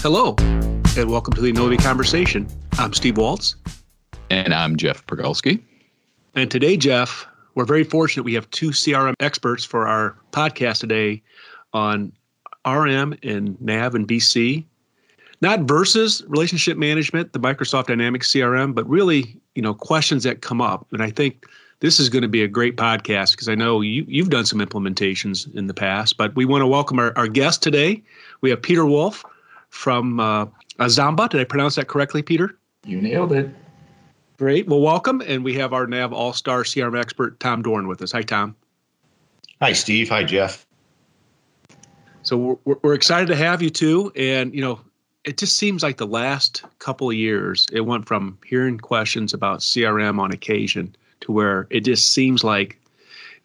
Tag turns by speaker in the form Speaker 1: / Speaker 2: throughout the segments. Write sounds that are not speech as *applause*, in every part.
Speaker 1: Hello, and welcome to the Innovia Conversation. I'm Steve Waltz.
Speaker 2: And I'm Jeff Pergolski.
Speaker 1: And today, Jeff, we're very fortunate we have two CRM experts for our podcast today on RM and NAV and BC. Not versus relationship management, the Microsoft Dynamics CRM, but really, you know, questions that come up. And I think this is going to be a great podcast because I know you, you've done some implementations in the past, but we want to welcome our, our guest today. We have Peter Wolf from uh, Azamba. Did I pronounce that correctly, Peter?
Speaker 3: You nailed it.
Speaker 1: Great. Well, welcome. And we have our NAV All Star CRM expert, Tom Doran, with us. Hi, Tom.
Speaker 4: Hi, Steve. Hi, Jeff.
Speaker 1: So we're, we're excited to have you too. And, you know, it just seems like the last couple of years, it went from hearing questions about CRM on occasion to where it just seems like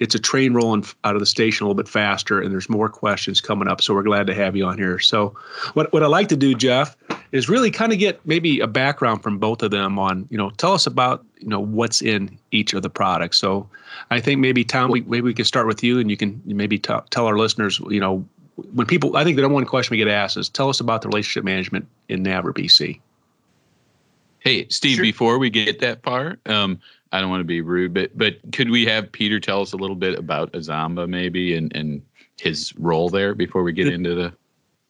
Speaker 1: it's a train rolling out of the station a little bit faster and there's more questions coming up so we're glad to have you on here. So what, what i'd like to do jeff is really kind of get maybe a background from both of them on you know tell us about you know what's in each of the products. So i think maybe tom we, maybe we can start with you and you can maybe t- tell our listeners you know when people i think the number one question we get asked is tell us about the relationship management in nav or bc
Speaker 2: Hey, Steve, sure. before we get that far, um, I don't want to be rude, but but could we have Peter tell us a little bit about Azamba maybe and and his role there before we get did, into the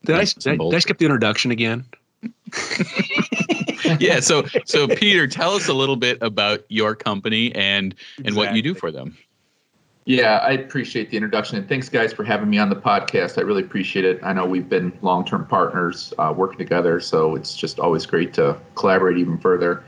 Speaker 1: did I, did I, did I skip the introduction again? *laughs*
Speaker 2: yeah, so so Peter, tell us a little bit about your company and exactly. and what you do for them.
Speaker 3: Yeah, I appreciate the introduction and thanks guys for having me on the podcast. I really appreciate it. I know we've been long-term partners uh, working together, so it's just always great to collaborate even further.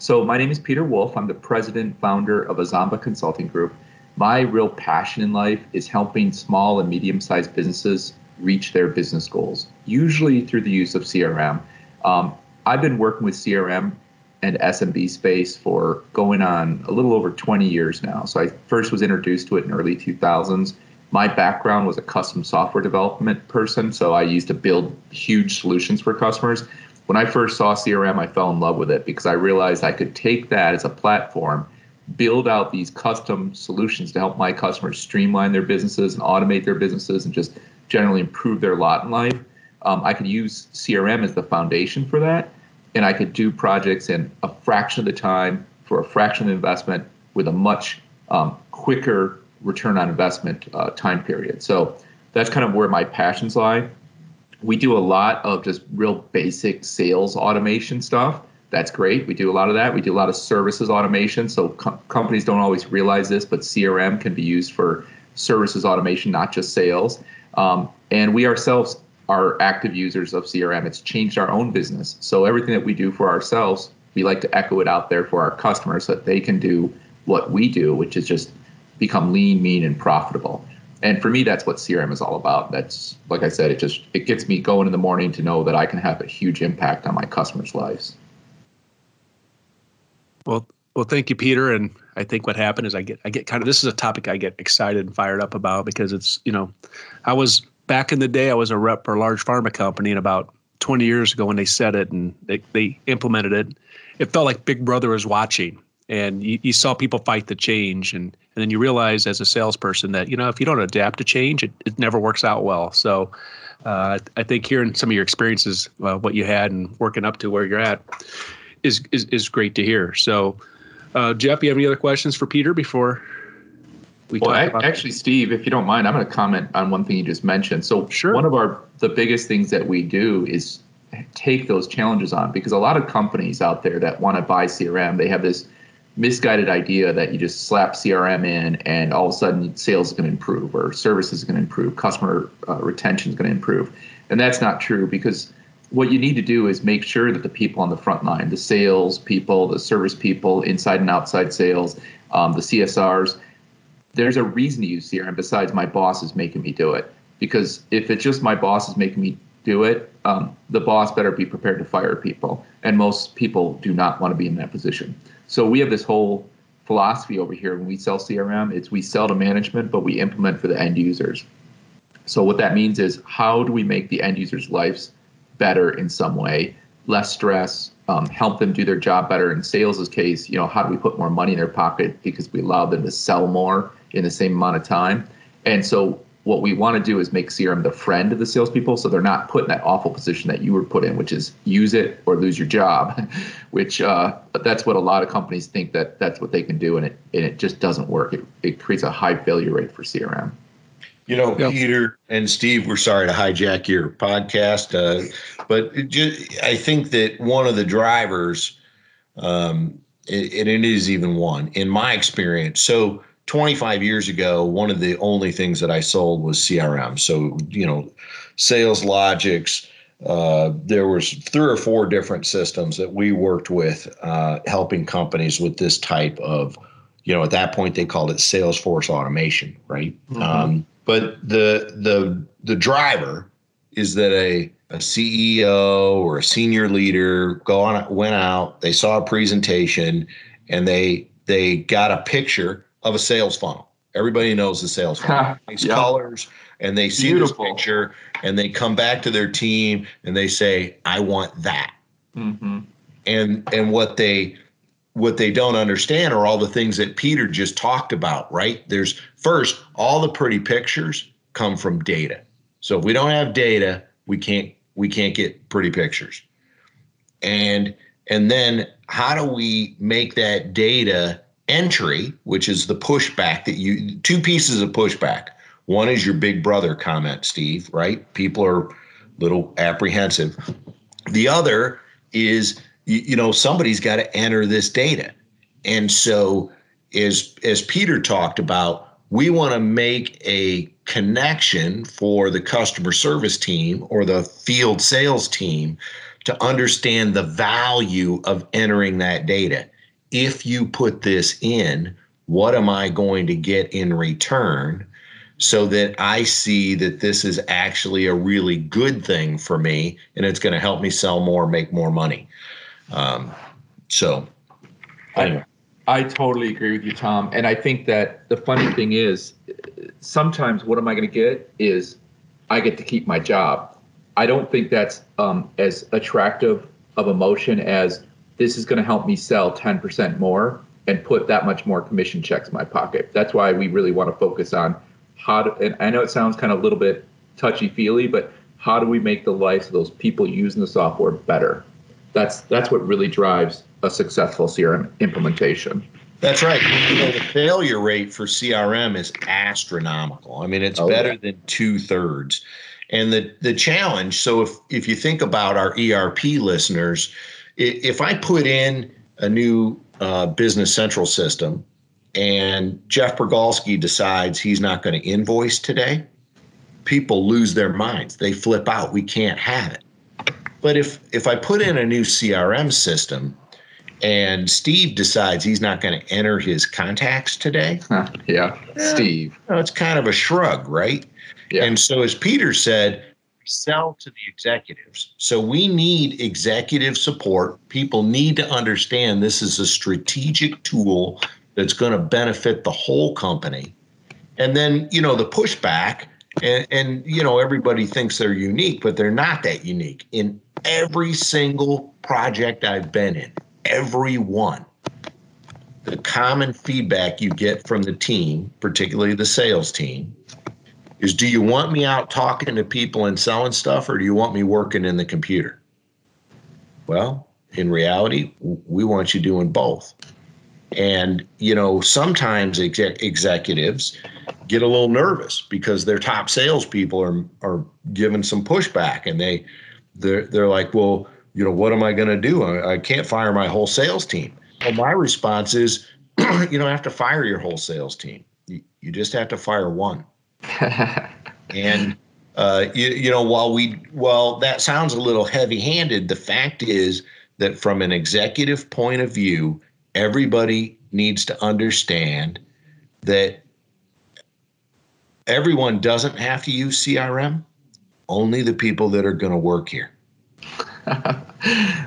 Speaker 3: So, my name is Peter Wolf. I'm the president, founder of Azamba Consulting Group. My real passion in life is helping small and medium sized businesses reach their business goals, usually through the use of CRM. Um, I've been working with CRM and SMB space for going on a little over 20 years now. So, I first was introduced to it in early 2000s. My background was a custom software development person, so I used to build huge solutions for customers when I first saw CRM, I fell in love with it because I realized I could take that as a platform, build out these custom solutions to help my customers streamline their businesses and automate their businesses and just generally improve their lot in life. Um, I could use CRM as the foundation for that, and I could do projects in a fraction of the time for a fraction of the investment with a much um, quicker return on investment uh, time period. So that's kind of where my passions lie we do a lot of just real basic sales automation stuff. That's great. We do a lot of that. We do a lot of services automation. So com- companies don't always realize this, but CRM can be used for services automation, not just sales. Um, and we ourselves are active users of CRM. It's changed our own business. So everything that we do for ourselves, we like to echo it out there for our customers so that they can do what we do, which is just become lean, mean, and profitable and for me that's what crm is all about. That's like i said it just it gets me going in the morning to know that i can have a huge impact on my customers lives.
Speaker 1: Well well thank you peter. And i think what happened is i get i get kind of this is a topic i get excited and fired up about because it's you know i was back in the day i was a rep for a large pharma company and about 20 years ago when they said it and they, they implemented it it felt like big brother was watching and you, you saw people fight the change and and then you realize as a salesperson that you know if you don't adapt to change it, it never works out well so uh, i think hearing some of your experiences uh, what you had and working up to where you're at is is, is great to hear so uh, jeff you have any other questions for peter before
Speaker 3: we well, I, actually, Steve, if you don't mind, I'm going to comment on one thing you just mentioned. So, sure. one of our the biggest things that we do is take those challenges on because a lot of companies out there that want to buy CRM, they have this misguided idea that you just slap CRM in and all of a sudden sales is going to improve or service is going to improve, customer uh, retention is going to improve. And that's not true because what you need to do is make sure that the people on the front line, the sales people, the service people, inside and outside sales, um, the CSRs, there's a reason to use CRM besides my boss is making me do it. Because if it's just my boss is making me do it, um, the boss better be prepared to fire people. And most people do not want to be in that position. So we have this whole philosophy over here when we sell CRM. It's we sell to management, but we implement for the end users. So what that means is how do we make the end users' lives better in some way, less stress, um, help them do their job better. In sales' case, you know, how do we put more money in their pocket because we allow them to sell more in the same amount of time? And so what we want to do is make CRM the friend of the salespeople, so they're not put in that awful position that you were put in, which is use it or lose your job. *laughs* which uh, but that's what a lot of companies think that that's what they can do, and it and it just doesn't work. It it creates a high failure rate for CRM.
Speaker 4: You know, yep. Peter and Steve, we're sorry to hijack your podcast, uh, but just, I think that one of the drivers, um, and it is even one in my experience. So 25 years ago, one of the only things that I sold was CRM. So, you know, SalesLogix. Uh, there was three or four different systems that we worked with, uh, helping companies with this type of, you know, at that point they called it Salesforce automation, right? Mm-hmm. Um, but the the the driver is that a a CEO or a senior leader go on went out, they saw a presentation, and they they got a picture of a sales funnel. Everybody knows the sales funnel. *laughs* These yep. colors, and they see Beautiful. this picture, and they come back to their team and they say, "I want that." Mm-hmm. And and what they what they don't understand are all the things that Peter just talked about. Right? There's first all the pretty pictures come from data. So if we don't have data, we can't we can't get pretty pictures. And and then how do we make that data entry, which is the pushback that you two pieces of pushback. One is your big brother comment, Steve, right? People are a little apprehensive. The other is you, you know somebody's got to enter this data. And so as as Peter talked about, we want to make a connection for the customer service team or the field sales team to understand the value of entering that data if you put this in, what am I going to get in return? So that I see that this is actually a really good thing for me and it's going to help me sell more, make more money. Um, so,
Speaker 3: anyway. I, I totally agree with you, Tom. And I think that the funny thing is, sometimes what am I going to get is I get to keep my job. I don't think that's um, as attractive of emotion as this is going to help me sell 10% more and put that much more commission checks in my pocket. That's why we really want to focus on how to, and I know it sounds kind of a little bit touchy feely, but how do we make the lives of those people using the software better? That's that's what really drives a successful CRM implementation.
Speaker 4: That's right. You know, the failure rate for CRM is astronomical. I mean, it's oh, better yeah. than two thirds. And the the challenge. So if if you think about our ERP listeners, if I put in a new uh, business central system and Jeff Bergalski decides he's not going to invoice today, people lose their minds. They flip out. We can't have it. But if if I put in a new CRM system and Steve decides he's not going to enter his contacts today, *laughs*
Speaker 3: yeah, Steve.
Speaker 4: You know, it's kind of a shrug, right? Yeah. And so as Peter said, sell to the executives. So we need executive support. People need to understand this is a strategic tool that's going to benefit the whole company. And then, you know, the pushback and, and you know, everybody thinks they're unique, but they're not that unique. In every single project I've been in, every one, the common feedback you get from the team, particularly the sales team, is do you want me out talking to people and selling stuff or do you want me working in the computer? Well, in reality, we want you doing both. And, you know, sometimes exec- executives get a little nervous because their top salespeople are, are giving some pushback and they, they're, they're like, well, you know, what am I going to do? I, I can't fire my whole sales team. Well, my response is, *clears throat* you don't have to fire your whole sales team. You, you just have to fire one. *laughs* and uh, you, you know, while we while that sounds a little heavy-handed, the fact is that from an executive point of view, everybody needs to understand that everyone doesn't have to use CRM. Only the people that are going to work here. *laughs*
Speaker 3: oh,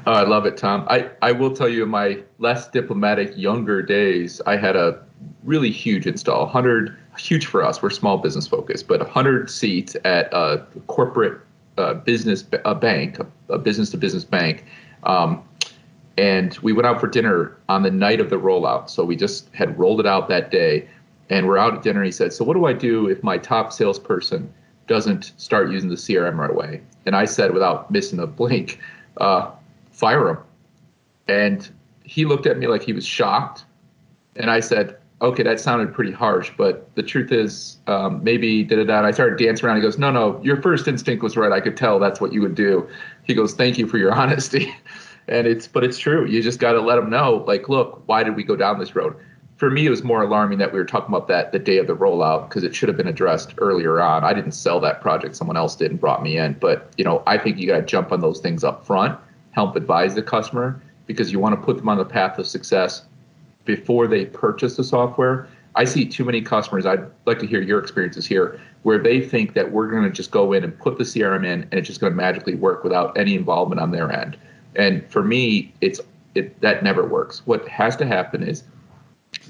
Speaker 3: I love it, Tom. I, I will tell you, in my less diplomatic younger days, I had a really huge install 100 huge for us. We're small business focused, but 100 seats at a corporate uh, business a bank, a business to business bank. Um, and we went out for dinner on the night of the rollout. So we just had rolled it out that day. And we're out at dinner. He said, "So what do I do if my top salesperson doesn't start using the CRM right away?" And I said, without missing a blink, uh, "Fire him." And he looked at me like he was shocked. And I said, okay, that sounded pretty harsh, but the truth is, um, maybe da da da. I started dancing around. He goes, no, no, your first instinct was right. I could tell that's what you would do. He goes, thank you for your *laughs* honesty. and it's, but it's true. You just got to let them know, like, look, why did we go down this road? For me, it was more alarming that we were talking about that the day of the rollout because it should have been addressed earlier on. I didn't sell that project; someone else did and brought me in. But you know, I think you got to jump on those things up front, help advise the customer because you want to put them on the path of success before they purchase the software. I see too many customers. I'd like to hear your experiences here, where they think that we're going to just go in and put the CRM in, and it's just going to magically work without any involvement on their end. And for me, it's it that never works. What has to happen is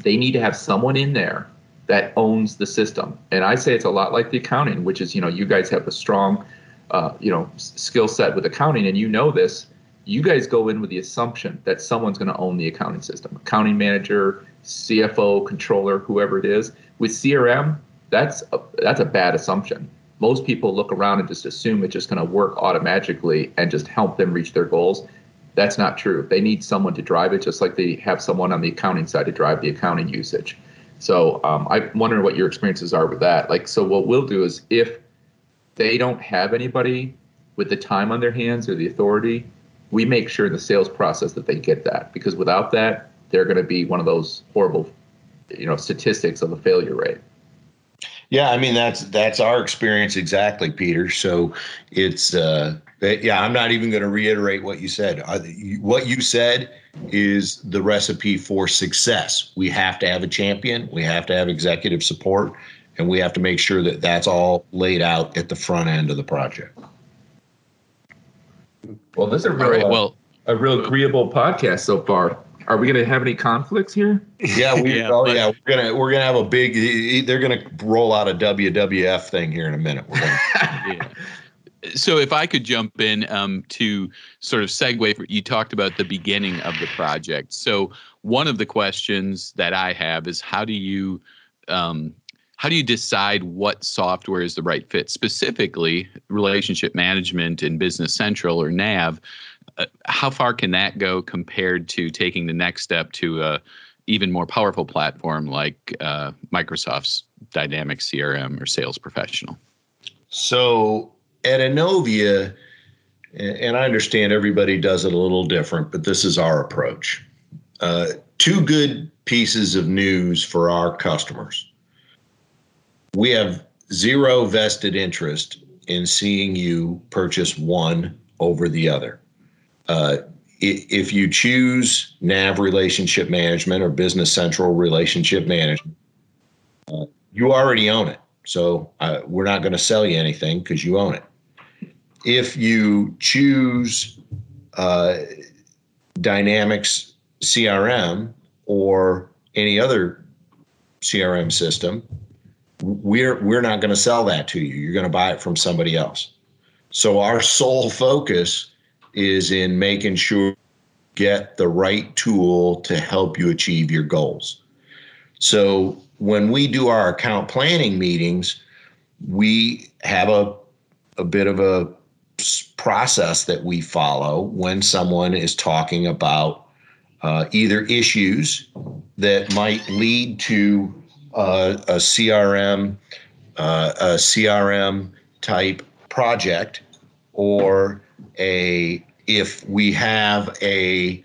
Speaker 3: they need to have someone in there that owns the system. And I say it's a lot like the accounting, which is you know you guys have a strong uh, you know skill set with accounting, and you know this you guys go in with the assumption that someone's going to own the accounting system. Accounting manager cfo controller whoever it is. With crm that's a, that's a bad assumption. Most people look around and just assume it's just going to work automatically and just help them reach their goals. That's not true. They need someone to drive it just like they have someone on the accounting side to drive the accounting usage. So um, i wonder what your experiences are with that. Like so what we'll do is if they don't have anybody with the time on their hands or the authority we make sure in the sales process that they get that because without that, they're going to be one of those horrible, you know, statistics of a failure rate.
Speaker 4: Yeah, I mean that's that's our experience exactly, Peter. So it's uh, yeah, I'm not even going to reiterate what you said. What you said is the recipe for success. We have to have a champion, we have to have executive support, and we have to make sure that that's all laid out at the front end of the project.
Speaker 3: Well, this is a real, right, well, a real agreeable podcast so far. Are we going to have any conflicts here?
Speaker 4: Yeah, we. *laughs* yeah, oh, yeah, we're gonna we're gonna have a big. They're gonna roll out a WWF thing here in a minute. We're gonna, *laughs*
Speaker 2: yeah. So, if I could jump in um, to sort of segue, for, you talked about the beginning of the project. So, one of the questions that I have is how do you um, how do you decide what software is the right fit? Specifically relationship management in business central or nav uh, how far can that go compared to taking the next step to a even more powerful platform like uh, microsoft's dynamics crm or sales professional?
Speaker 4: So at Innovia and i understand everybody does it a little different but this is our approach. Uh, two good pieces of news for our customers we have zero vested interest in seeing you purchase one over the other. Uh, if you choose NAV relationship management or Business Central relationship management, uh, you already own it. So uh, we're not going to sell you anything because you own it. If you choose uh, Dynamics CRM or any other CRM system, we're we're not going to sell that to you. You're going to buy it from somebody else. So our sole focus is in making sure get the right tool to help you achieve your goals. So when we do our account planning meetings, we have a a bit of a process that we follow when someone is talking about uh, either issues that might lead to uh, a CRM, uh, a CRM type project, or a if we have a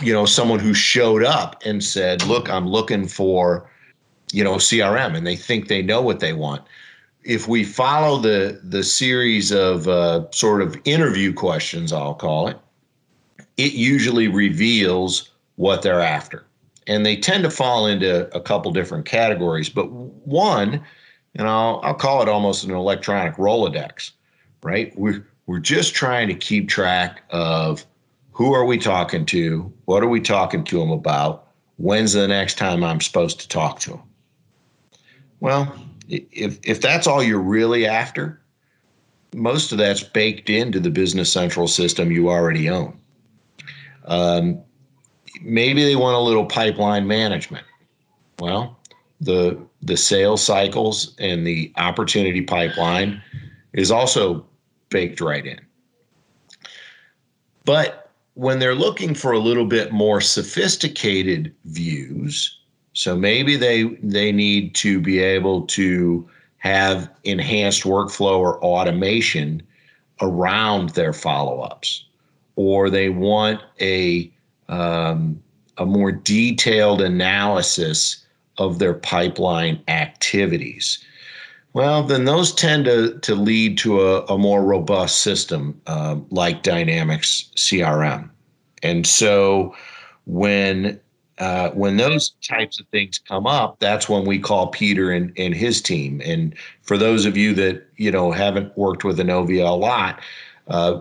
Speaker 4: you know someone who showed up and said, "Look, I'm looking for you know CRM," and they think they know what they want. If we follow the the series of uh, sort of interview questions, I'll call it, it usually reveals what they're after and they tend to fall into a couple different categories. But one, and I'll I'll call it almost an electronic Rolodex, right? We're we're just trying to keep track of who are we talking to, what are we talking to them about, when's the next time I'm supposed to talk to them. Well, if if that's all you're really after, most of that's baked into the Business Central system you already own. Um, maybe they want a little pipeline management. Well, the the sales cycles and the opportunity pipeline is also baked right in. But when they're looking for a little bit more sophisticated views, so maybe they they need to be able to have enhanced workflow or automation around their follow-ups, or they want a um, a more detailed analysis of their pipeline activities. Well, then those tend to, to lead to a, a more robust system um, like Dynamics CRM. And so when uh, when those types of things come up, that's when we call Peter and, and his team. And for those of you that you know haven't worked with Innovia a lot, uh,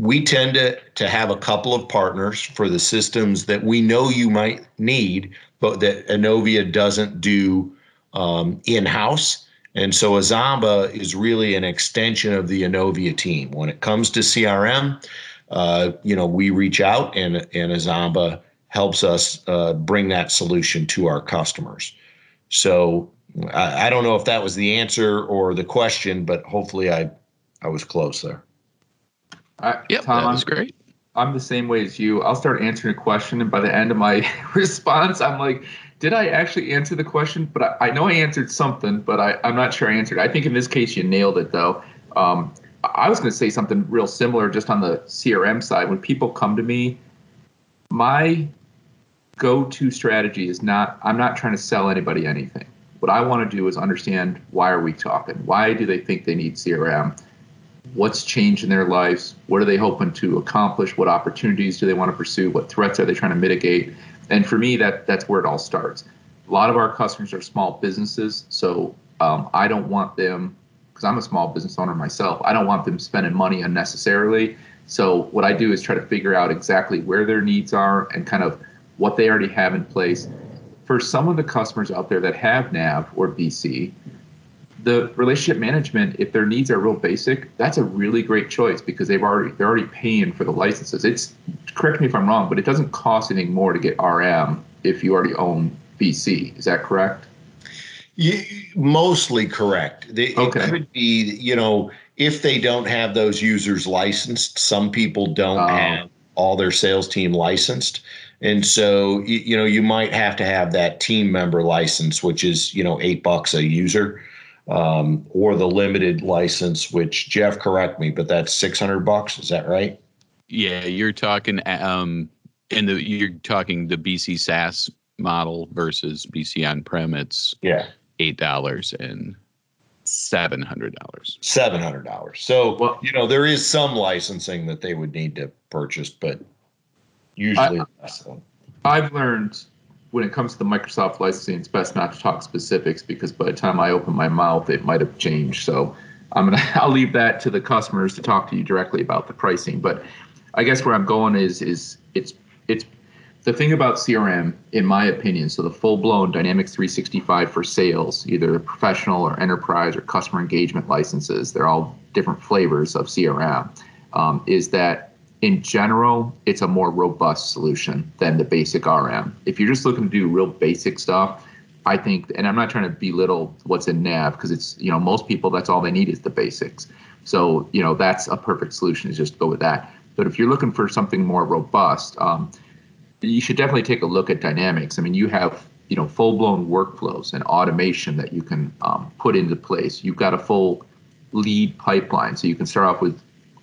Speaker 4: we tend to to have a couple of partners for the systems that we know you might need, but that Innovia doesn't do um, in house. And so Azamba is really an extension of the Innovia team. When it comes to CRM, uh, you know, we reach out and and Azamba helps us uh, bring that solution to our customers. So I, I, don't know if that was the answer or the question, but hopefully I I was close there.
Speaker 2: I, yep, Tom, that was great.
Speaker 3: I'm the same way as you. I'll start answering a question, and by the end of my *laughs* response, I'm like, did I actually answer the question? But I, I know I answered something, but I, am not sure I answered. I think in this case, you nailed it, though. Um, I was going to say something real similar just on the CRM side. When people come to me, my go-to strategy is not I'm not trying to sell anybody anything. What I want to do is understand why are we talking? Why do they think they need CRM? What's changed in their lives? What are they hoping to accomplish? What opportunities do they want to pursue? What threats are they trying to mitigate? And for me, that that's where it all starts. A lot of our customers are small businesses, so um, I don't want them because I'm a small business owner myself. I don't want them spending money unnecessarily. So what I do is try to figure out exactly where their needs are and kind of what they already have in place. For some of the customers out there that have NAV or BC, the relationship management, if their needs are real basic, that's a really great choice because they've already they're already paying for the licenses. It's correct me if I'm wrong, but it doesn't cost anything more to get RM if you already own BC. Is that correct?
Speaker 4: You, mostly correct. They,
Speaker 3: okay.
Speaker 4: It could be, you know, if they don't have those users licensed, some people don't oh. have all their sales team licensed. And so, you, you know, you might have to have that team member license, which is, you know, eight bucks a user, um, or the limited license, which Jeff, correct me, but that's 600 bucks. Is that right?
Speaker 2: Yeah. You're talking, um, and the, you're talking the BC SaaS model versus BC on prem. It's
Speaker 4: yeah,
Speaker 2: $8 and seven hundred dollars.
Speaker 4: Seven hundred dollars. So well, you know there is some licensing that they would need to purchase, but usually
Speaker 3: I, I've learned when it comes to the Microsoft licensing, it's best not to talk specifics because by the time I open my mouth, it might have changed. So I'm gonna *laughs* I'll leave that to the customers to talk to you directly about the pricing. But I guess where I'm going is is it's it's the thing about CRM, in my opinion, so the full blown Dynamics 365 for sales, either professional or enterprise or customer engagement licenses, they're all different flavors of CRM, um, is that in general, it's a more robust solution than the basic RM. If you're just looking to do real basic stuff, I think, and I'm not trying to belittle what's in Nav because it's, you know, most people, that's all they need is the basics. So, you know, that's a perfect solution is just go with that. But if you're looking for something more robust, um, you should definitely take a look at dynamics. I mean, you have you know full blown workflows and automation that you can um, put into place. You've got a full lead pipeline, so you can start off with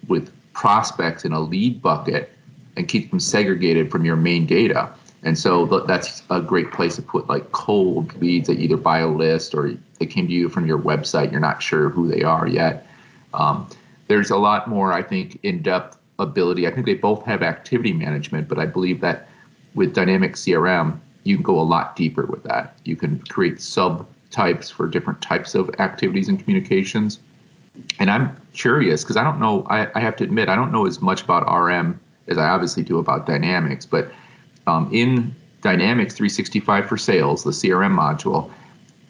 Speaker 3: with prospects in a lead bucket and keep them segregated from your main data. And so that's a great place to put like cold leads that either buy a list or they came to you from your website. You're not sure who they are yet. Um, there's a lot more, I think, in depth ability. I think they both have activity management, but I believe that with dynamic CRM, you can go a lot deeper with that. You can create subtypes for different types of activities and communications. And I'm curious because I don't know, I, I, have to admit, I don't know as much about RM as I obviously do about Dynamics, but um, in Dynamics 365 for Sales, the CRM module,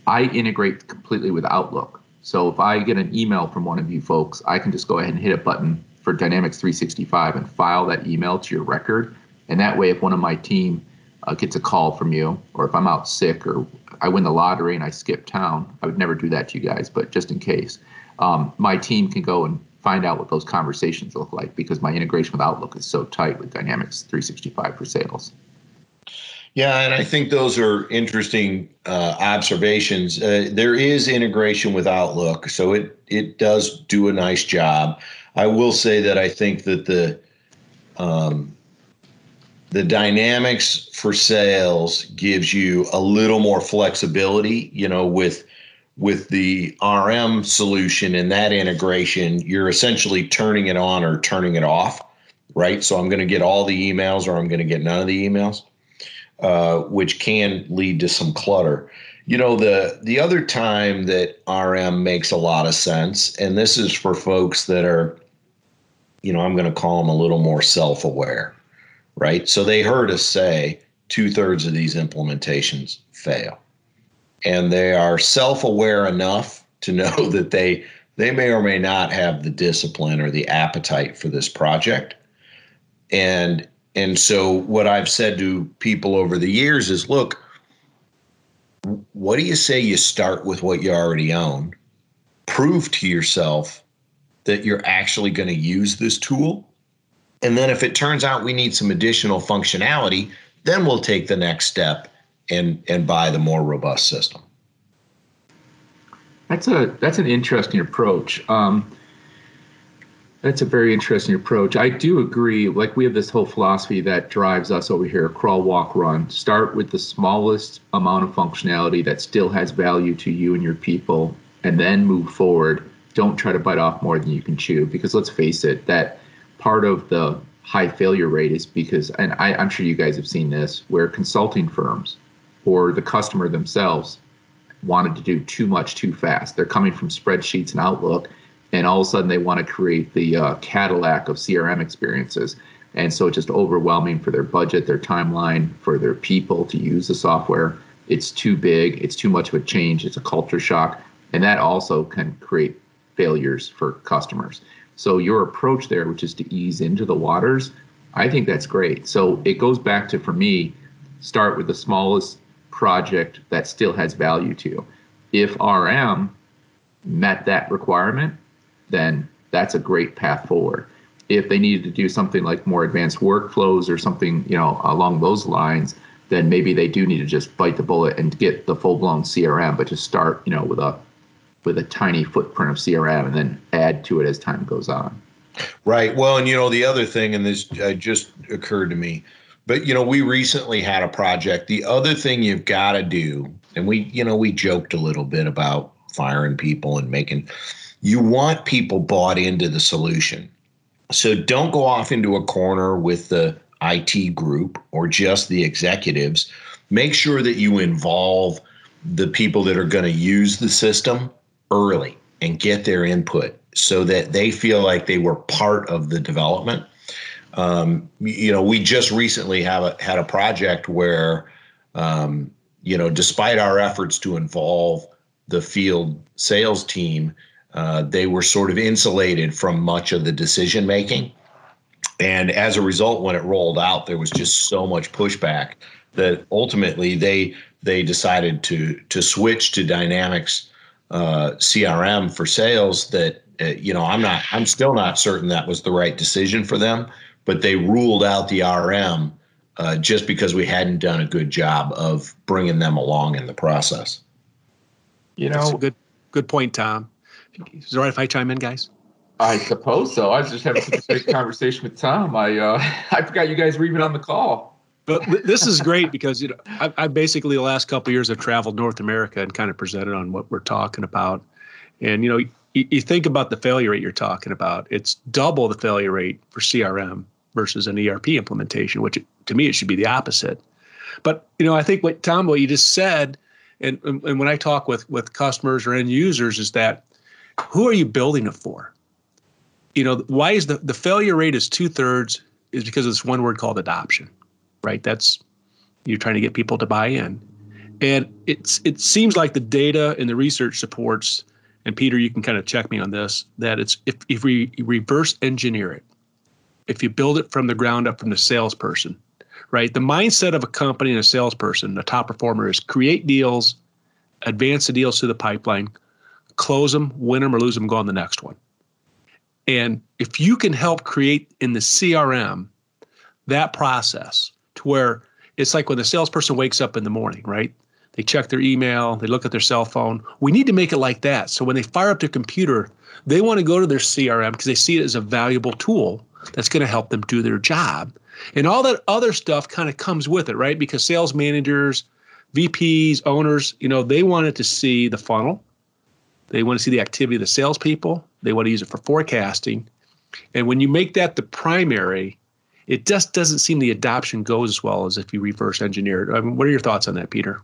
Speaker 3: I integrate completely with Outlook. So if I get an email from one of you folks, I can just go ahead and hit a button for Dynamics 365 and file that email to your record and that way, if one of my team uh, gets a call from you, or if I'm out sick, or I win the lottery and I skip town, I would never do that to you guys, but just in case, um, my team can go and find out what those conversations look like because my integration with Outlook is so tight with Dynamics 365 for sales.
Speaker 4: Yeah, and I think those are interesting uh, observations. Uh, there is integration with Outlook, so it it does do a nice job. I will say that I think that the um, the dynamics for sales gives you a little more flexibility. You know, with with the RM solution and that integration, you're essentially turning it on or turning it off, right? So I'm going to get all the emails or I'm going to get none of the emails, uh, which can lead to some clutter. You know, the the other time that RM makes a lot of sense, and this is for folks that are, you know, I'm going to call them a little more self-aware, right? So they heard us say two thirds of these implementations fail. And they are self-aware enough to know *laughs* that they they may or may not have the discipline or the appetite for this project. And and so what i've said to people over the years is look what do you say you start with what you already own? Prove to yourself that you're actually going to use this tool and then if it turns out we need some additional functionality then we'll take the next step and and buy the more robust system.
Speaker 3: That's a that's an interesting approach. Um, that's a very interesting approach. I do agree. Like we have this whole philosophy that drives us over here: crawl, walk, run. Start with the smallest amount of functionality that still has value to you and your people, and then move forward. Don't try to bite off more than you can chew, because let's face it, that part of the high failure rate is because, and I, I'm sure you guys have seen this, where consulting firms or the customer themselves wanted to do too much too fast. They're coming from spreadsheets and Outlook, and all of a sudden they want to create the uh, Cadillac of CRM experiences. And so it's just overwhelming for their budget, their timeline, for their people to use the software. It's too big, it's too much of a change, it's a culture shock. And that also can create failures for customers. So your approach there, which is to ease into the waters, I think that's great. So it goes back to, for me, start with the smallest project that still has value to you. If RM met that requirement, then that's a great path forward. If they needed to do something like more advanced workflows or something, you know, along those lines, then maybe they do need to just bite the bullet and get the full-blown CRM, but just start, you know, with a with a tiny footprint of CRM and then add to it as time goes on.
Speaker 4: Right. Well, and you know the other thing, and this uh, just occurred to me but you know, we recently had a project. The other thing you've got to do, and we, you know, we joked a little bit about firing people and making you want people bought into the solution. So don't go off into a corner with the IT group or just the executives. Make sure that you involve the people that are going to use the system early and get their input so that they feel like they were part of the development um, you know, we just recently have a, had a project where, um, you know, despite our efforts to involve the field sales team, uh, they were sort of insulated from much of the decision making. And as a result, when it rolled out, there was just so much pushback that ultimately they they decided to to switch to Dynamics uh, CRM for sales. That uh, you know, I'm not, I'm still not certain that was the right decision for them but they ruled out the RM uh, just because we hadn't done a good job of bringing them along in the process.
Speaker 1: You know, That's a good good point, Tom. Is it all right if I chime in, guys?
Speaker 3: I suppose so. I was just having such a great *laughs* conversation with Tom. I uh, *laughs* I forgot you guys were even on the call.
Speaker 1: But this is great because you know I, I basically the last couple years have traveled North America and kind of presented on what we're talking about, and you know you, you think about the failure rate you're talking about. It's double the failure rate for CRM versus an ERP implementation, which to me it should be the opposite. But you know, I think what Tom, what you just said, and, and when I talk with with customers or end users, is that who are you building it for? You know, why is the the failure rate is two thirds is because of this one word called adoption, right? That's you're trying to get people to buy in, and it's it seems like the data and the research supports. And Peter, you can kind of check me on this. That it's if if we reverse engineer it, if you build it from the ground up from the salesperson right? The mindset of a company and a salesperson, a top performer, is create deals, advance the deals to the pipeline, close them, win them or lose them, go on the next one. And if you can help create in the CRM that process to where it's like when the salesperson wakes up in the morning, right? They check their email, they look at their cell phone. We need to make it like that. So when they fire up their computer, they want to go to their CRM because they see it as a valuable tool that's going to help them do their job. And all that other stuff kind of comes with it, right? Because sales managers, VPs, owners, you know, they wanted to see the funnel. They want to see the activity of the salespeople. They want to use it for forecasting. And when you make that the primary, it just doesn't seem the adoption goes as well as if you reverse engineer it. I mean, what are your thoughts on that, Peter?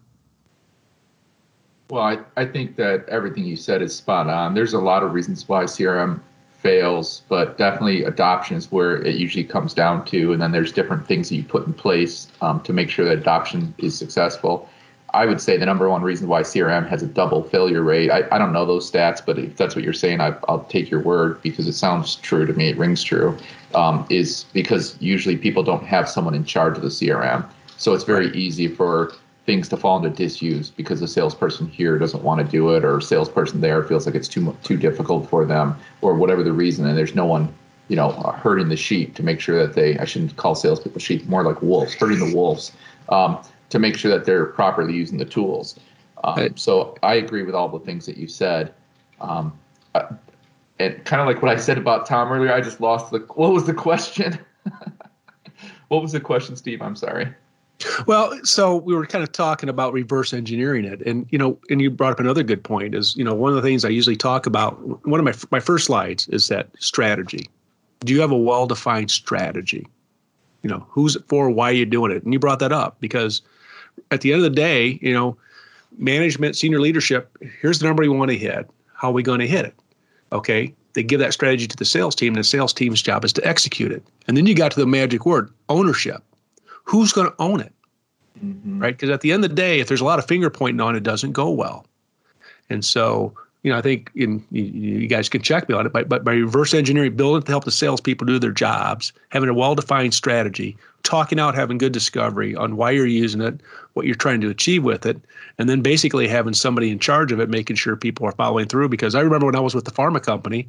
Speaker 3: Well, I, I think that everything you said is spot on. There's a lot of reasons why CRM fails, but definitely adoption is where it usually comes down to. And then there's different things that you put in place um, to make sure that adoption is successful. I would say the number one reason why CRM has a double failure rate, I, I don't know those stats, but if that's what you're saying, I, will take your word because it sounds true to me, it rings true, um, is because usually people don't have someone in charge of the CRM. So it's very easy for things to fall into disuse because the salesperson here doesn't want to do it or salesperson there feels like it's too too difficult for them or whatever the reason. And there's no one you know herding the sheep to make sure that they i shouldn't call salespeople sheep more like wolves herding the wolves. Um, to make sure that they're properly using the tools. Um, right. So I agree with all the things that you said. Um, uh, and kind of like what I said about Tom earlier, I just lost the. What was the question? *laughs* what was the question, Steve? I'm sorry.
Speaker 1: Well, so we were kind of talking about reverse engineering it, and you know, and you brought up another good point. Is you know, one of the things I usually talk about. One of my my first slides is that strategy. Do you have a well-defined strategy? You know, who's it for? Why are you doing it? And you brought that up because at the end of the day, you know, management, senior leadership, here's the number you want to hit. How are we going to hit it? Okay. They give that strategy to the sales team, and the sales team's job is to execute it. And then you got to the magic word ownership. Who's going to own it? Mm-hmm. Right? Because at the end of the day, if there's a lot of finger pointing on it, it doesn't go well. And so you know, I think in, you, you, guys can check me on it, but, but by reverse engineering, building to help the salespeople do their jobs, having a well-defined strategy, talking out, having good discovery on why you're using it, what you're trying to achieve with it, and then basically having somebody in charge of it, making sure people are following through. Because I remember when I was with the pharma company,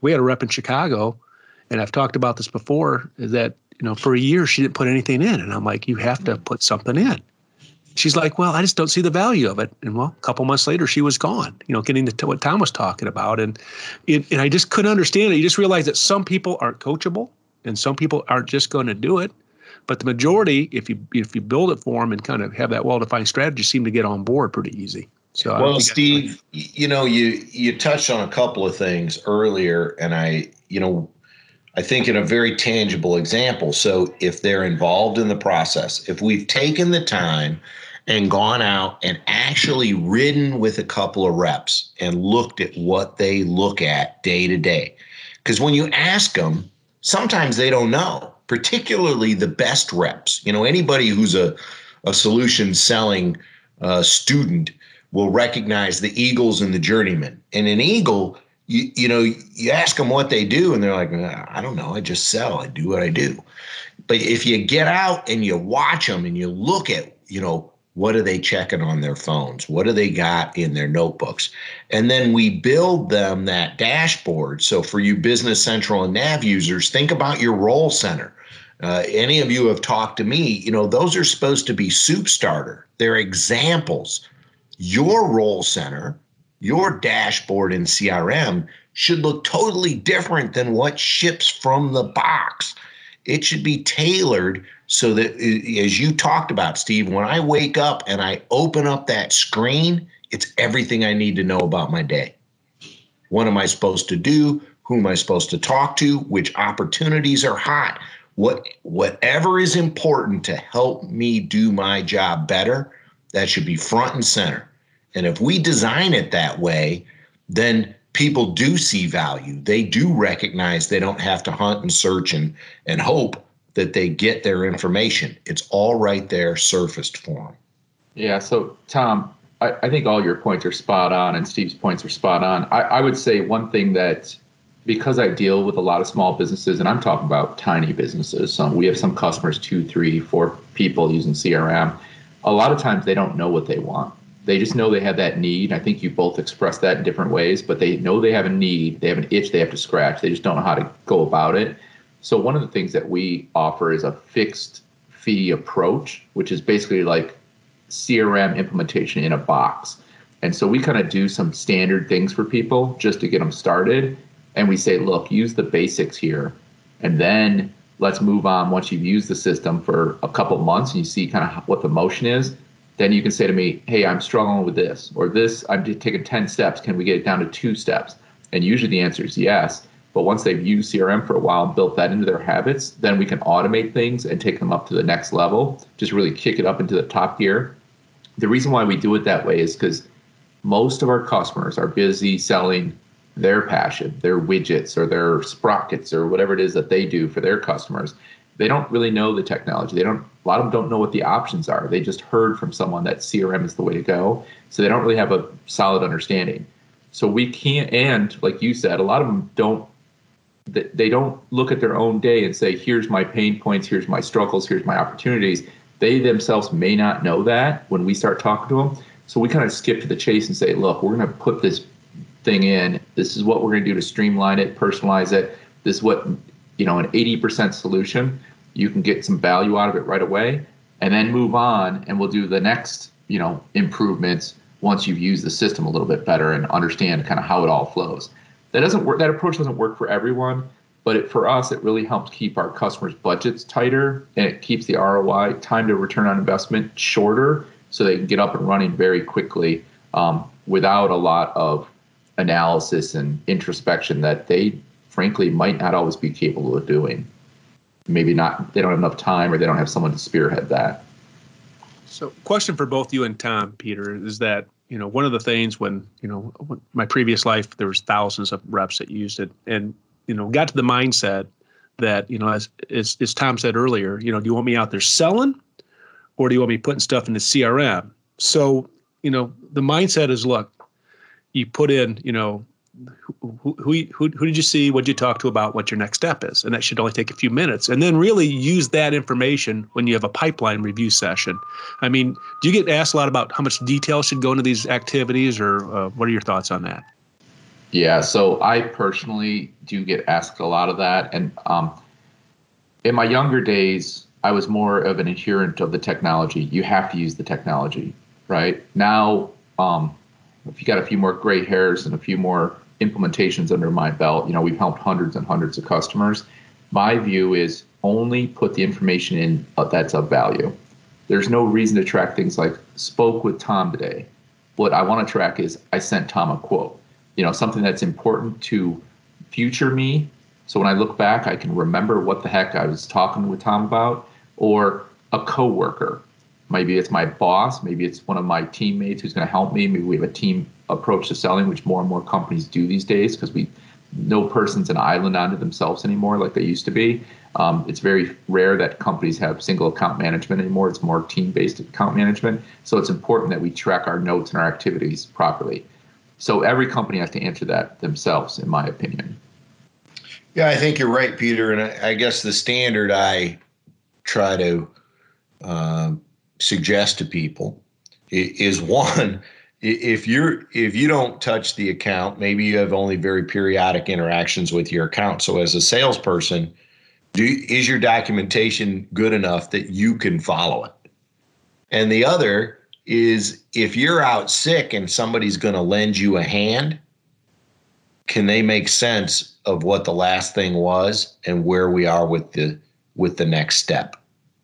Speaker 1: we had a rep in Chicago, and I've talked about this before, that you know for a year she didn't put anything in, and I'm like, you have to put something in she's like, well, I just don't see the value of it. And well, a couple months later, she was gone, you know, getting to what Tom was talking about. And, it, and I just couldn't understand it. You just realize that some people aren't coachable and some people aren't just going to do it. But the majority, if you if you build it for them and kind of have that well-defined strategy, seem to get on board pretty easy. So
Speaker 4: well, Steve, you know, you you touched on a couple of things earlier, and I, you know, I think in a very tangible example. So if they're involved in the process, if we've taken the time and gone out and actually ridden with a couple of reps and looked at what they look at day to day. Because when you ask them, sometimes they don't know, particularly the best reps. You know, anybody who's a, a solution selling uh, student will recognize the Eagles and the journeyman. And an Eagle, you, you know, you ask them what they do, and they're like, I don't know, I just sell, I do what I do. But if you get out and you watch them and you look at, you know, what are they checking on their phones? What do they got in their notebooks? And then we build them that dashboard. So for you Business Central and Nav users, think about your role center. Uh, any of you have talked to me, you know, those are supposed to be soup starter. They're examples. Your role center, your dashboard in CRM should look totally different than what ships from the box. It should be tailored so that uh, as you talked about steve when i wake up and i open up that screen it's everything i need to know about my day. What am i supposed to do? Who am i supposed to talk to? Which opportunities are hot? What whatever is important to help me do my job better that should be front and center. And if we design it that way then people do see value. They do recognize they don't have to hunt and search and and hope that they get their information. It's all right there, surfaced for them.
Speaker 3: Yeah. So, Tom, I, I think all your points are spot on, and Steve's points are spot on. I, I would say one thing that because I deal with a lot of small businesses, and I'm talking about tiny businesses. So we have some customers, two, three, four people using CRM. A lot of times they don't know what they want. They just know they have that need. I think you both expressed that in different ways, but they know they have a need. They have an itch they have to scratch. They just don't know how to go about it. So one of the things that we offer is a fixed fee approach, which is basically like CRM implementation in a box. And so we kind of do some standard things for people just to get them started. And we say, look, use the basics here. And then let's move on once you've used the system for a couple months and you see kind of what the motion is. Then you can say to me, hey, I'm struggling with this, or this, I'm taking 10 steps. Can we get it down to two steps? And usually the answer is yes. But once they've used CRM for a while and built that into their habits, then we can automate things and take them up to the next level, just really kick it up into the top gear. The reason why we do it that way is because most of our customers are busy selling their passion, their widgets or their sprockets or whatever it is that they do for their customers. They don't really know the technology. They don't a lot of them don't know what the options are. They just heard from someone that CRM is the way to go. So they don't really have a solid understanding. So we can't and like you said, a lot of them don't they don't look at their own day and say, here's my pain points, here's my struggles, here's my opportunities. They themselves may not know that when we start talking to them. So we kind of skip to the chase and say, look, we're going to put this thing in. This is what we're going to do to streamline it, personalize it. This is what, you know, an 80% solution. You can get some value out of it right away and then move on and we'll do the next, you know, improvements once you've used the system a little bit better and understand kind of how it all flows. That doesn't work. That approach doesn't work for everyone, but it, for us, it really helps keep our customers' budgets tighter, and it keeps the ROI time to return on investment shorter, so they can get up and running very quickly um, without a lot of analysis and introspection that they, frankly, might not always be capable of doing. Maybe not. They don't have enough time, or they don't have someone to spearhead that.
Speaker 1: So, question for both you and Tom, Peter, is that you know one of the things when you know my previous life there was thousands of reps that used it. And you know got to the mindset that you know as, as as tom said earlier you know do you want me out there selling or do you want me putting stuff in the crm so you know the mindset is look you put in you know who, who, who, who did you see? What did you talk to about what your next step is? And that should only take a few minutes. And then really use that information when you have a pipeline review session. I mean, do you get asked a lot about how much detail should go into these activities, or uh, what are your thoughts on that?
Speaker 3: Yeah, so I personally do get asked a lot of that. And um, in my younger days, I was more of an adherent of the technology. You have to use the technology, right? Now, um, if you got a few more gray hairs and a few more implementations under my belt. You know, we've helped hundreds and hundreds of customers. My view is only put the information in uh, that's of value. There's no reason to track things like spoke with Tom today. What I want to track is I sent Tom a quote. You know, something that's important to future me. So when I look back, I can remember what the heck I was talking with Tom about, or a coworker. Maybe it's my boss. Maybe it's one of my teammates who's going to help me. Maybe we have a team approach to selling, which more and more companies do these days because we no person's an island unto themselves anymore like they used to be. Um, it's very rare that companies have single account management anymore. It's more team based account management. So it's important that we track our notes and our activities properly. So every company has to answer that themselves, in my opinion.
Speaker 4: Yeah, I think you're right, Peter. And I, I guess the standard I try to uh, suggest to people is one *laughs* if you're if you don't touch the account maybe you have only very periodic interactions with your account. So as a salesperson do is your documentation good enough that you can follow it? And the other is if you're out sick and somebody's going to lend you a hand can they make sense of what the last thing was and where we are with the with the next step?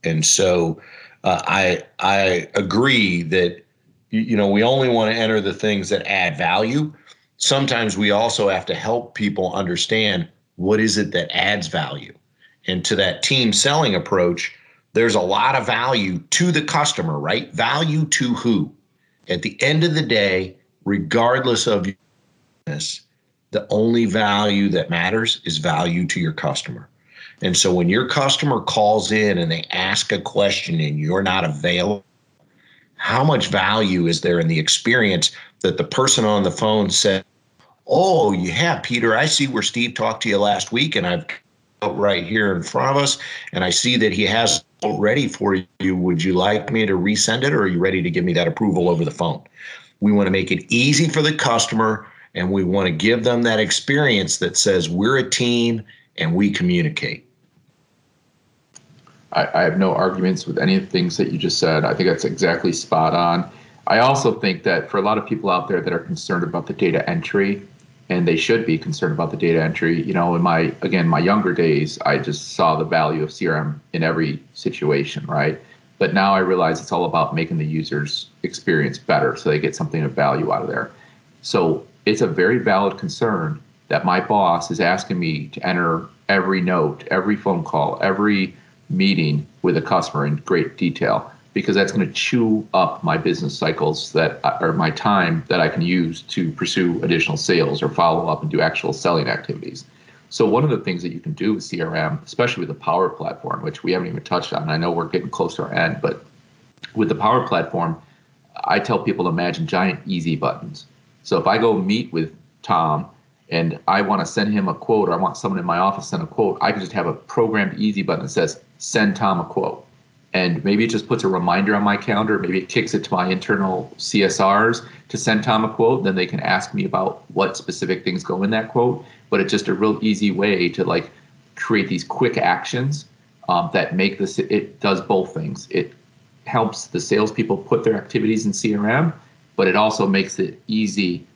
Speaker 4: And so uh, i i agree that you, know, we only want to enter the things that add value. Sometimes we also have to help people understand what is it that adds value. And to that team selling approach, there's a lot of value to the customer, right? Value to who? At the end of the day, regardless of this, the only value that matters is value to your customer. And so when your customer calls in and they ask a question and you're not available, how much value is there in the experience that the person on the phone said, Oh, you have, Peter. I see where Steve talked to you last week, and I've right here in front of us, and I see that he has ready for you. Would you like me to resend it, or are you ready to give me that approval over the phone? We want to make it easy for the customer, and we want to give them that experience that says we're a team and we communicate.
Speaker 3: I, I have no arguments with any of the things that you just said. I think that's exactly spot on. I also think that for a lot of people out there that are concerned about the data entry, and they should be concerned about the data entry. You know, in my again my younger days, I just saw the value of CRM in every situation, right? But now I realize it's all about making the user's experience better, so they get something of value out of there. So it's a very valid concern that my boss is asking me to enter every note, every phone call, every meeting with a customer in great detail because that's going to chew up my business cycles that or my time that I can use to pursue additional sales or follow up and do actual selling activities. So one of the things that you can do with CRM, especially with the Power Platform, which we haven't even touched on, I know we're getting close to our end, but with the Power Platform, I tell people to imagine giant easy buttons. So if I go meet with Tom and I want to send him a quote or I want someone in my office to send a quote, I can just have a programmed easy button that says send Tom a quote. And maybe it just puts a reminder on my calendar. Maybe it kicks it to my internal CSRs to send Tom a quote. Then they can ask me about what specific things go in that quote. But it's just a real easy way to like create these quick actions um, that make this. It does both things. It helps the salespeople put their activities in CRM, but it also makes it easy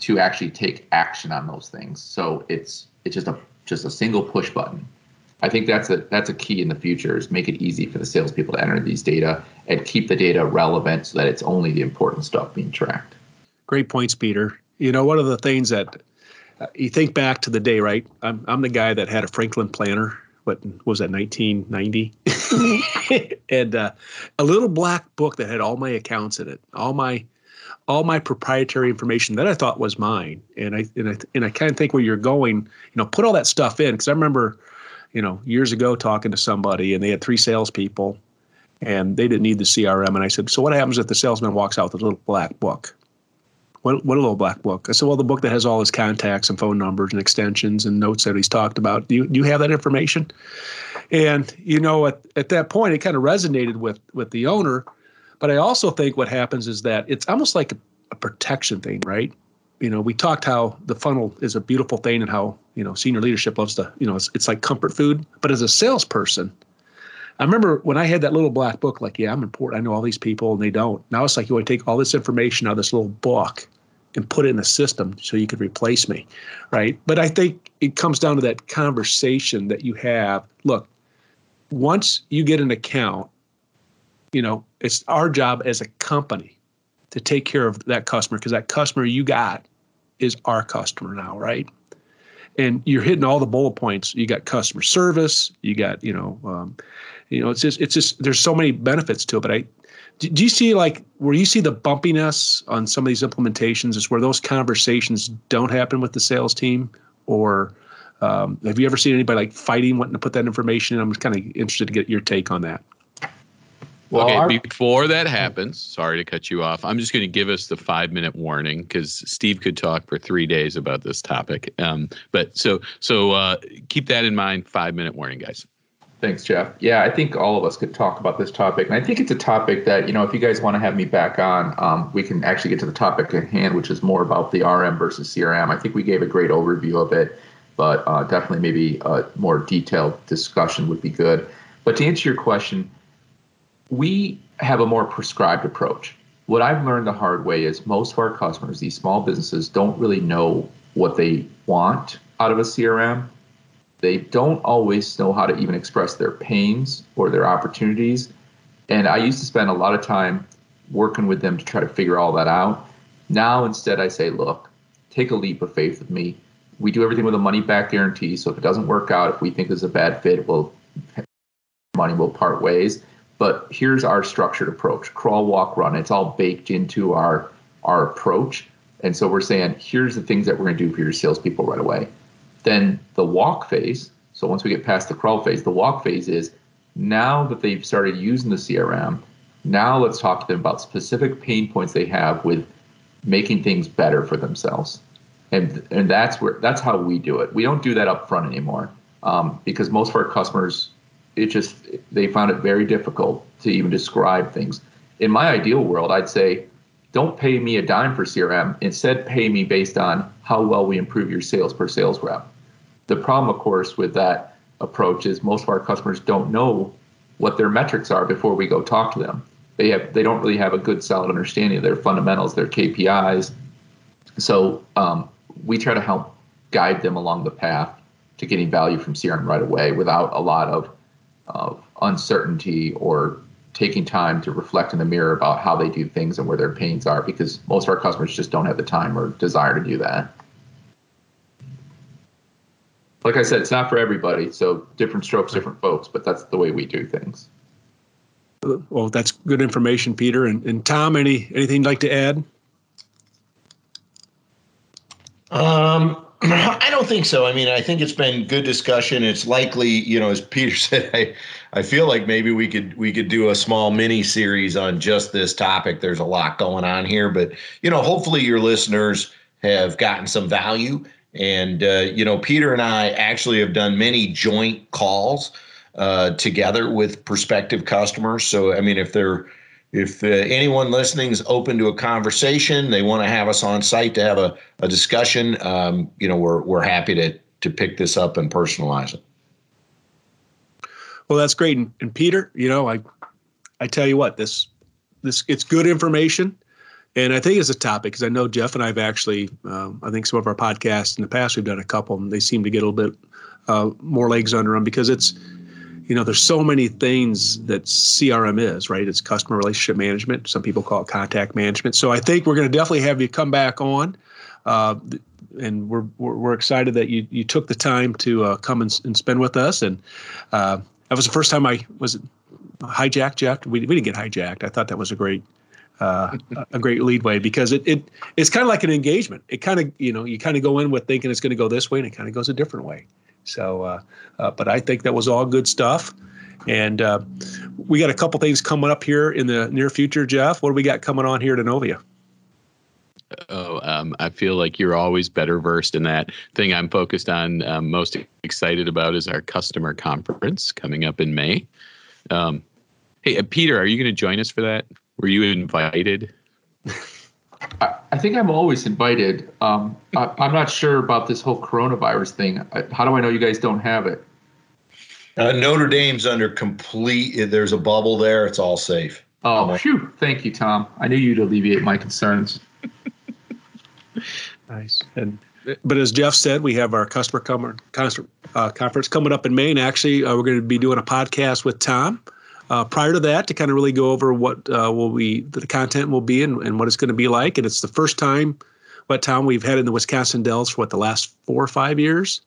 Speaker 3: to actually take action on those things. So it's it's just a just a single push button. I think that's a that's a key in the future is make it easy for the salespeople to enter these data and keep the data relevant so that it's only the important stuff being tracked.
Speaker 1: Great points, Peter. You know, one of the things that uh, you think back to the day, right? I'm I'm the guy that had a Franklin planner. What was that? 1990, *laughs* and uh, a little black book that had all my accounts in it, all my all my proprietary information that I thought was mine. And I and I and I kind of think where you're going, you know, put all that stuff in because I remember, you know, years ago talking to somebody and they had three salespeople, and they didn't need the CRM. And I said, so what happens if the salesman walks out with a little black book? What, what a little black book? I said, well, the book that has all his contacts and phone numbers and extensions and notes that he's talked about. Do you, do you have that information? And you know, at, at that point, it kind of resonated with with the owner but I also think what happens is that it's almost like a, a protection thing, right? You know, we talked how the funnel is a beautiful thing and how, you know, senior leadership loves to, you know, it's, it's like comfort food. But as a salesperson, I remember when I had that little black book, like, yeah, I'm important. I know all these people and they don't. Now it's like you want to take all this information out of this little book and put it in a system so you could replace me. Right. But I think it comes down to that conversation that you have. Look, once you get an account, you know, it's our job as a company to take care of that customer because that customer you got is our customer now, right? And you're hitting all the bullet points. You got customer service. You got, you know, um, you know, it's just, it's just, there's so many benefits to it. But I, do you see like where you see the bumpiness on some of these implementations is where those conversations don't happen with the sales team, or um, have you ever seen anybody like fighting wanting to put that information in? I'm kind of interested to get your take on that.
Speaker 2: Well, okay, our- before that happens, sorry to cut you off. I'm just going to give us the five minute warning because Steve could talk for three days about this topic. Um, but so so uh, keep that in mind. Five minute warning, guys.
Speaker 3: Thanks, Jeff. Yeah, I think all of us could talk about this topic, and I think it's a topic that you know, if you guys want to have me back on, um, we can actually get to the topic at hand, which is more about the RM versus CRM. I think we gave a great overview of it, but uh, definitely maybe a more detailed discussion would be good. But to answer your question we have a more prescribed approach. What I've learned the hard way is most of our customers, these small businesses, don't really know what they want out of a CRM. They don't always know how to even express their pains or their opportunities. And I used to spend a lot of time working with them to try to figure all that out. Now, instead, I say, look, take a leap of faith with me. We do everything with a money back guarantee. So if it doesn't work out, if we think there's a bad fit, we'll money will part ways but here's our structured approach crawl walk run. It's all baked into our our approach. And so we're saying here's the things that we're going to do for your salespeople right away. Then the walk phase so once we get past the crawl phase the walk phase is now that they've started using the crm now let's talk to them about specific pain points they have with making things better for themselves. And and that's where that's how we do it. We don't do that up front anymore um, because most of our customers, it just they found it very difficult to even describe things. In my ideal world, I'd say, don't pay me a dime for CRM. Instead, pay me based on how well we improve your sales per sales rep. The problem, of course, with that approach is most of our customers don't know what their metrics are before we go talk to them. They have they don't really have a good solid understanding of their fundamentals, their KPIs. So um, we try to help guide them along the path to getting value from CRM right away without a lot of, of uncertainty or taking time to reflect in the mirror about how they do things and where their pains are because most of our customers just don't have the time or desire to do that. Like I said, it's not for everybody, so different strokes, different folks, but that's the way we do things.
Speaker 1: Well, that's good information, Peter. And, and Tom, any anything you'd like to add?
Speaker 4: Um, I don't think so. I mean, I think it's been good discussion. It's likely, you know, as Peter *laughs* said, I, I feel like maybe we could we could do a small mini series on just this topic. There's a lot going on here, but you know, hopefully your listeners have gotten some value. And uh, you know, Peter and I actually have done many joint calls uh, together with prospective customers. So, I mean, if they're if uh, anyone listening is open to a conversation, they want to have us on site to have a, a discussion, um, you know, we're, we're happy to, to pick this up and personalize it.
Speaker 1: Well, that's great. And, and Peter, you know, I, I tell you what, this, this, it's good information. And I think it's a topic because I know Jeff and I've actually, um, I think some of our podcasts in the past, we've done a couple and they seem to get a little bit uh, more legs under them because it's, you know, there's so many things that CRM is, right? It's customer relationship management. Some people call it contact management. So I think we're going to definitely have you come back on. Uh, and we're, we're, we're excited that you you took the time to uh, come and, and spend with us. And uh, that was the first time I was hijacked. Jeff, we, we didn't get hijacked. I thought that was a great uh, a great leadway because it, it it's kind of like an engagement. It kind of you know you kind of go in with thinking it's going to go this way and it kind of goes a different way. So, uh, uh, but I think that was all good stuff. And uh, we got a couple things coming up here in the near future, Jeff. What do we got coming on here at Innovia?
Speaker 2: Oh, um, I feel like you're always better versed in that. Thing I'm focused on, um, most excited about is our customer conference coming up in May. Um, hey, uh, Peter, are you going to join us for that? Were you invited? *laughs*
Speaker 3: I, I think I'm always invited. Um, I, am not sure about this whole coronavirus thing. I, how do I know you guys don't have it?
Speaker 4: Uh, Notre Dame's under complete. There's a bubble there. It's all safe.
Speaker 3: Oh, phew! Thank you, Tom. I knew you'd alleviate my concerns. *laughs*
Speaker 1: nice. And but as Jeff said, we have our customer com- uh, conference coming up in May. Actually, uh, we're going to be doing a podcast with Tom uh, prior to that to kind of really go over what uh, will we the content will be and, and what it's going to be like. And it's the first time, what Tom we've had in the Wisconsin Dells for what the last four or five years.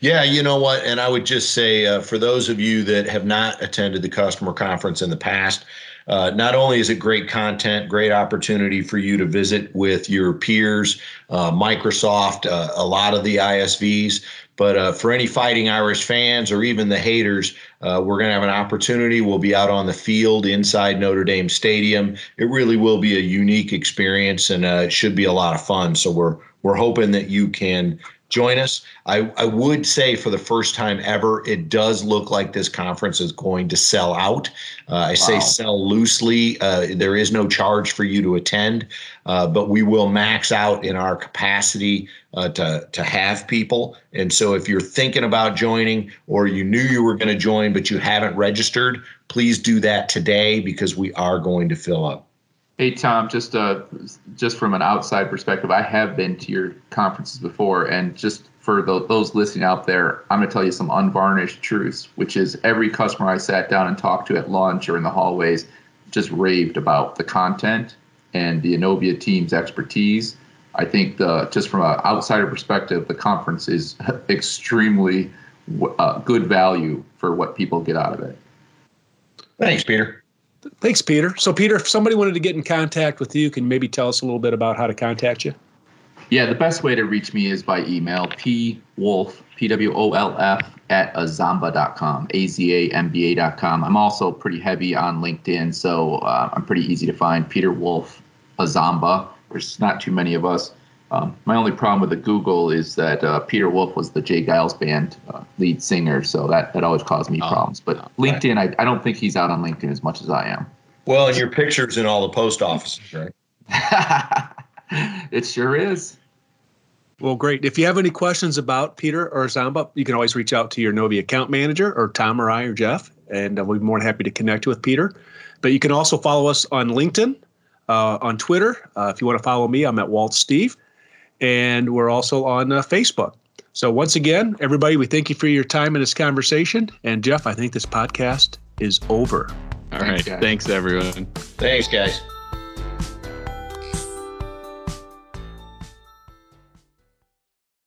Speaker 4: Yeah, you know what? And I would just say uh, for those of you that have not attended the customer conference in the past, uh, not only is it great content, great opportunity for you to visit with your peers, uh, Microsoft, uh, a lot of the ISVs, but uh, for any Fighting Irish fans or even the haters, uh, we're going to have an opportunity. We'll be out on the field inside Notre Dame Stadium. It really will be a unique experience, and uh, it should be a lot of fun. So we're we're hoping that you can join us. I, I would say for the first time ever, it does look like this conference is going to sell out. Uh, I wow. say sell loosely. Uh, there is no charge for you to attend, uh, but we will max out in our capacity uh, to, to have people. And so if you're thinking about joining or you knew you were going to join, but you haven't registered, please do that today because we are going to fill up.
Speaker 3: Hey Tom, just uh, just from an outside perspective, I have been to your conferences before, and just for the, those listening out there, I'm going to tell you some unvarnished truths, which is every customer I sat down and talked to at lunch or in the hallways just raved about the content and the Innovia team's expertise. I think the just from an outsider perspective, the conference is *laughs* extremely uh, good value for what people get out of it.
Speaker 4: Thanks, Peter.
Speaker 1: Thanks, Peter. So, Peter, if somebody wanted to get in contact with you, can maybe tell us a little bit about how to contact you?
Speaker 3: Yeah, the best way to reach me is by email, pwolf, P-W-O-L-F, at azamba.com, A-Z-A-M-B-A.com. I'm also pretty heavy on LinkedIn, so uh, I'm pretty easy to find. Peter Wolf, Azamba. There's not too many of us. Um, my only problem with the Google is that uh, Peter Wolf was the J. Geils band uh, lead singer, so that, that always caused me
Speaker 2: Oh,
Speaker 3: problems. But
Speaker 2: okay.
Speaker 3: LinkedIn, I, I don't think he's out on LinkedIn as much as I am.
Speaker 4: Well, and your pictures in all the post offices, right? *laughs*
Speaker 3: it sure is.
Speaker 1: Well, great. If you have any questions about Peter or Azamba, you can always reach out to your Innovia account manager or Tom or I or Jeff, and uh, we'll be more than happy to connect with Peter. But you can also follow us on LinkedIn, uh, on Twitter. Uh, if you want to follow me, I'm at Walt Steve, and we're also on uh, Facebook. So once again, everybody, we thank you for your time in this conversation. And Jeff, I think this podcast is over.
Speaker 2: All
Speaker 3: Thanks,
Speaker 2: right.
Speaker 3: guys.
Speaker 2: Thanks, everyone.
Speaker 4: Thanks, guys.